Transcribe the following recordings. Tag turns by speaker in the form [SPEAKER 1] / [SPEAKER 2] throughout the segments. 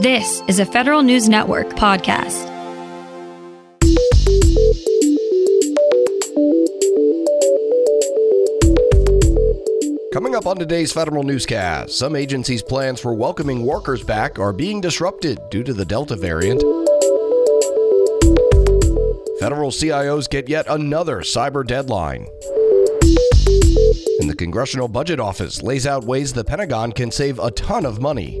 [SPEAKER 1] This is a Federal News Network podcast.
[SPEAKER 2] Coming up on today's Federal Newscast, some agencies' plans for welcoming workers back are being disrupted due to the Delta variant. Federal CIOs get yet another cyber deadline. And the Congressional Budget Office lays out ways the Pentagon can save a ton of money.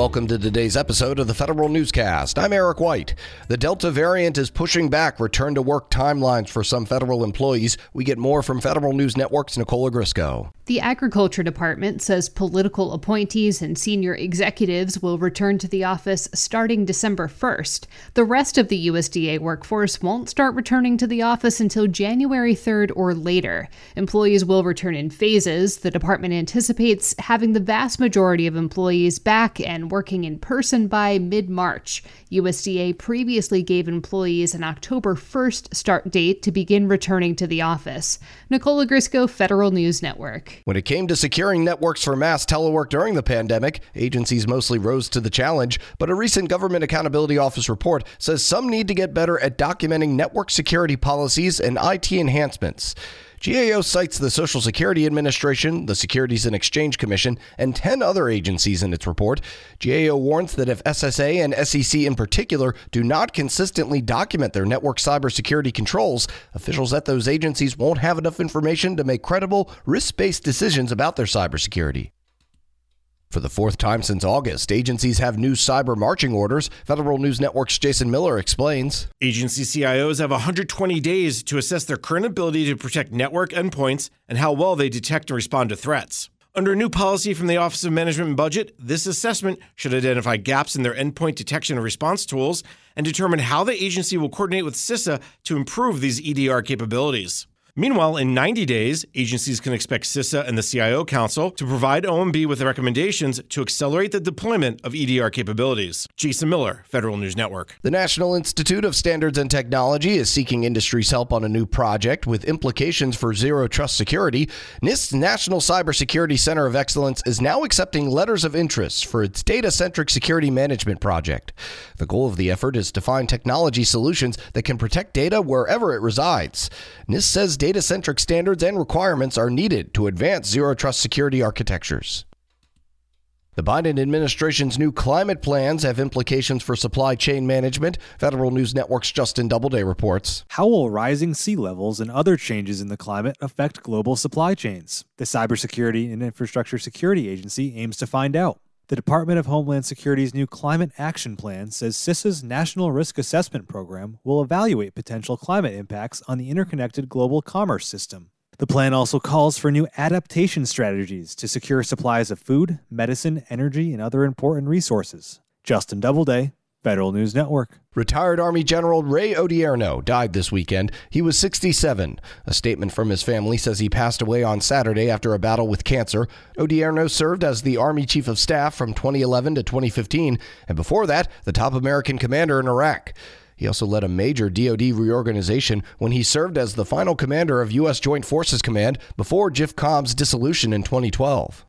[SPEAKER 2] Welcome to today's episode of the Federal Newscast. I'm Eric White. The Delta variant is pushing back return to work timelines for some federal employees. We get more from Federal News Network's Nicole Ogrysko.
[SPEAKER 3] The Agriculture Department says political appointees and senior executives will return to the office starting December 1st. The rest of the USDA workforce won't start returning to the office until January 3rd or later. Employees will return in phases. The department anticipates having the vast majority of employees back and working in person by mid March. USDA previously gave employees an October 1st start date to begin returning to the office. Nicole Ogrysko, Federal News Network.
[SPEAKER 2] When it came to securing networks for mass telework during the pandemic, agencies mostly rose to the challenge, but a recent Government Accountability Office report says some need to get better at documenting network security policies and IT enhancements. GAO cites the Social Security Administration, the Securities and Exchange Commission, and 10 other agencies in its report. GAO warns that if SSA and SEC in particular do not consistently document their network cybersecurity controls, officials at those agencies won't have enough information to make credible, risk based decisions about their cybersecurity. For the fourth time since August, agencies have new cyber marching orders. Federal News Network's Jason Miller explains.
[SPEAKER 4] Agency CIOs have 120 days to assess their current ability to protect network endpoints and how well they detect and respond to threats. Under a new policy from the Office of Management and Budget, this assessment should identify gaps in their endpoint detection and response tools and determine how the agency will coordinate with CISA to improve these EDR capabilities. Meanwhile, in 90 days, agencies can expect CISA and the CIO Council to provide OMB with recommendations to accelerate the deployment of EDR capabilities. Jason Miller, Federal News Network.
[SPEAKER 2] The National Institute of Standards and Technology is seeking industry's help on a new project with implications for zero trust security. NIST's National Cybersecurity Center of Excellence is now accepting letters of interest for its data centric security management project. The goal of the effort is to find technology solutions that can protect data wherever it resides. NIST says data centric standards and requirements are needed to advance zero trust security architectures. The Biden administration's new climate plans have implications for supply chain management. Federal News Network's Justin Doubleday reports.
[SPEAKER 5] How will rising sea levels and other changes in the climate affect global supply chains? The Cybersecurity and Infrastructure Security Agency aims to find out. The Department of Homeland Security's new Climate Action Plan says CISA's National Risk Assessment Program will evaluate potential climate impacts on the interconnected global commerce system. The plan also calls for new adaptation strategies to secure supplies of food, medicine, energy, and other important resources. Justin Doubleday, Federal News Network.
[SPEAKER 2] Retired Army General Ray Odierno died this weekend. He was 67. A statement from his family says he passed away on Saturday after a battle with cancer. Odierno served as the Army Chief of Staff from 2011 to 2015, and before that, the top American commander in Iraq. He also led a major DoD reorganization when he served as the final commander of U.S. Joint Forces Command before JFCOM's dissolution in 2012.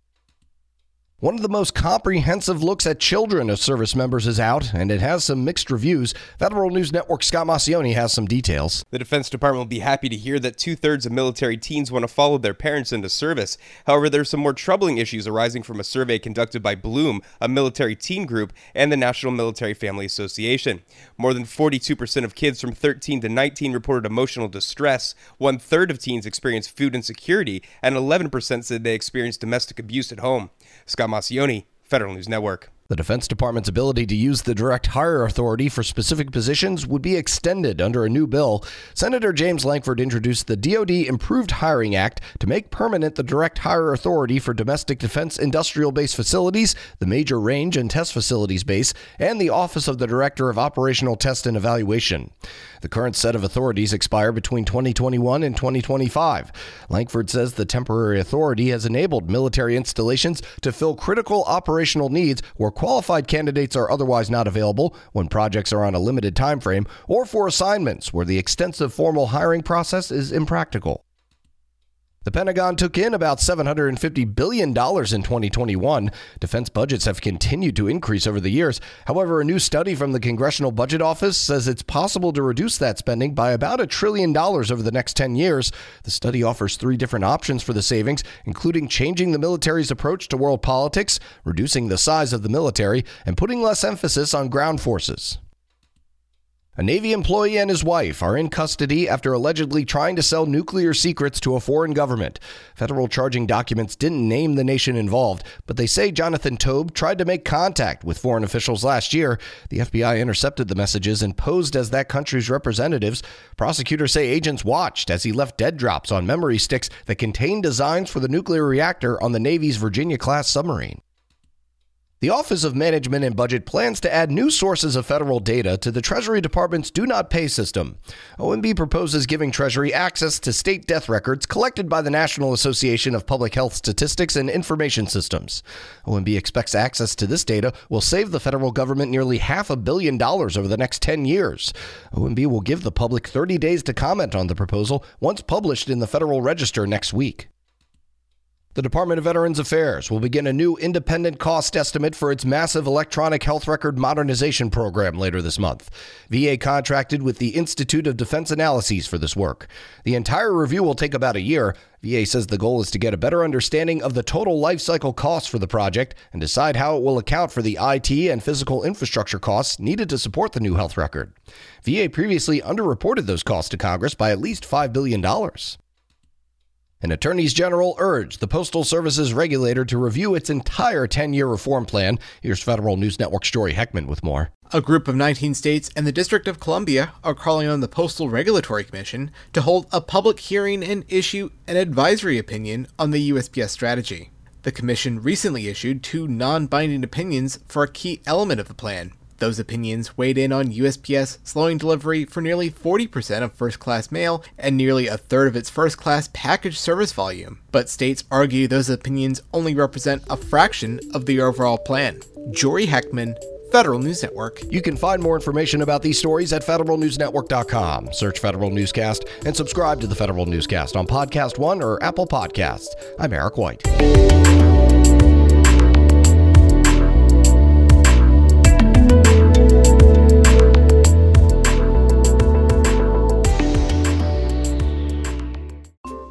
[SPEAKER 2] One of the most comprehensive looks at children of service members is out, and it has some mixed reviews. Federal News Network Scott Maucione has some details.
[SPEAKER 6] The Defense Department will be happy to hear that two thirds of military teens want to follow their parents into service. However, there are some more troubling issues arising from a survey conducted by Bloom, a military teen group, and the National Military Family Association. More than 42% of kids from 13 to 19 reported emotional distress, one third of teens experienced food insecurity, and 11% said they experienced domestic abuse at home. Scott Maucione, Federal News Network.
[SPEAKER 2] The Defense Department's ability to use the direct hire authority for specific positions would be extended under a new bill. Senator James Lankford introduced the DoD Improved Hiring Act to make permanent the direct hire authority for domestic defense industrial base facilities, the Major Range and Test Facilities Base, and the Office of the Director of Operational Test and Evaluation. The current set of authorities expire between 2021 and 2025. Lankford says the temporary authority has enabled military installations to fill critical operational needs where qualified candidates are otherwise not available, when projects are on a limited time frame, or for assignments where the extensive formal hiring process is impractical. The Pentagon took in about $750 billion in 2021. Defense budgets have continued to increase over the years. However, a new study from the Congressional Budget Office says it's possible to reduce that spending by about a trillion dollars over the next 10 years. The study offers three different options for the savings, including changing the military's approach to world politics, reducing the size of the military, and putting less emphasis on ground forces. A Navy employee and his wife are in custody after allegedly trying to sell nuclear secrets to a foreign government. Federal charging documents didn't name the nation involved, but they say Jonathan Toebbe tried to make contact with foreign officials last year. The FBI intercepted the messages and posed as that country's representatives. Prosecutors say agents watched as he left dead drops on memory sticks that contained designs for the nuclear reactor on the Navy's Virginia class submarine. The Office of Management and Budget plans to add new sources of federal data to the Treasury Department's Do Not Pay system. OMB proposes giving Treasury access to state death records collected by the National Association of Public Health Statistics and Information Systems. OMB expects access to this data will save the federal government nearly half a billion dollars over the next 10 years. OMB will give the public 30 days to comment on the proposal once published in the Federal Register next week. The Department of Veterans Affairs will begin a new independent cost estimate for its massive electronic health record modernization program later this month. VA contracted with the Institute of Defense Analyses for this work. The entire review will take about a year. VA says the goal is to get a better understanding of the total life cycle costs for the project and decide how it will account for the IT and physical infrastructure costs needed to support the new health record. VA previously underreported those costs to Congress by at least $5 billion. An attorneys general urged the Postal Service's regulator to review its entire 10 year reform plan. Here's Federal News Network's Jory Heckman with more.
[SPEAKER 7] A group of 19 states and the District of Columbia are calling on the Postal Regulatory Commission to hold a public hearing and issue an advisory opinion on the USPS strategy. The Commission recently issued two non binding opinions for a key element of the plan those opinions weighed in on USPS slowing delivery for nearly 40% of first class mail and nearly a third of its first class package service volume. But states argue those opinions only represent a fraction of the overall plan. Jory Heckman, Federal News Network.
[SPEAKER 2] You can find more information about these stories at federalnewsnetwork.com. Search Federal Newscast and subscribe to the Federal Newscast on Podcast One or Apple Podcasts. I'm Eric White.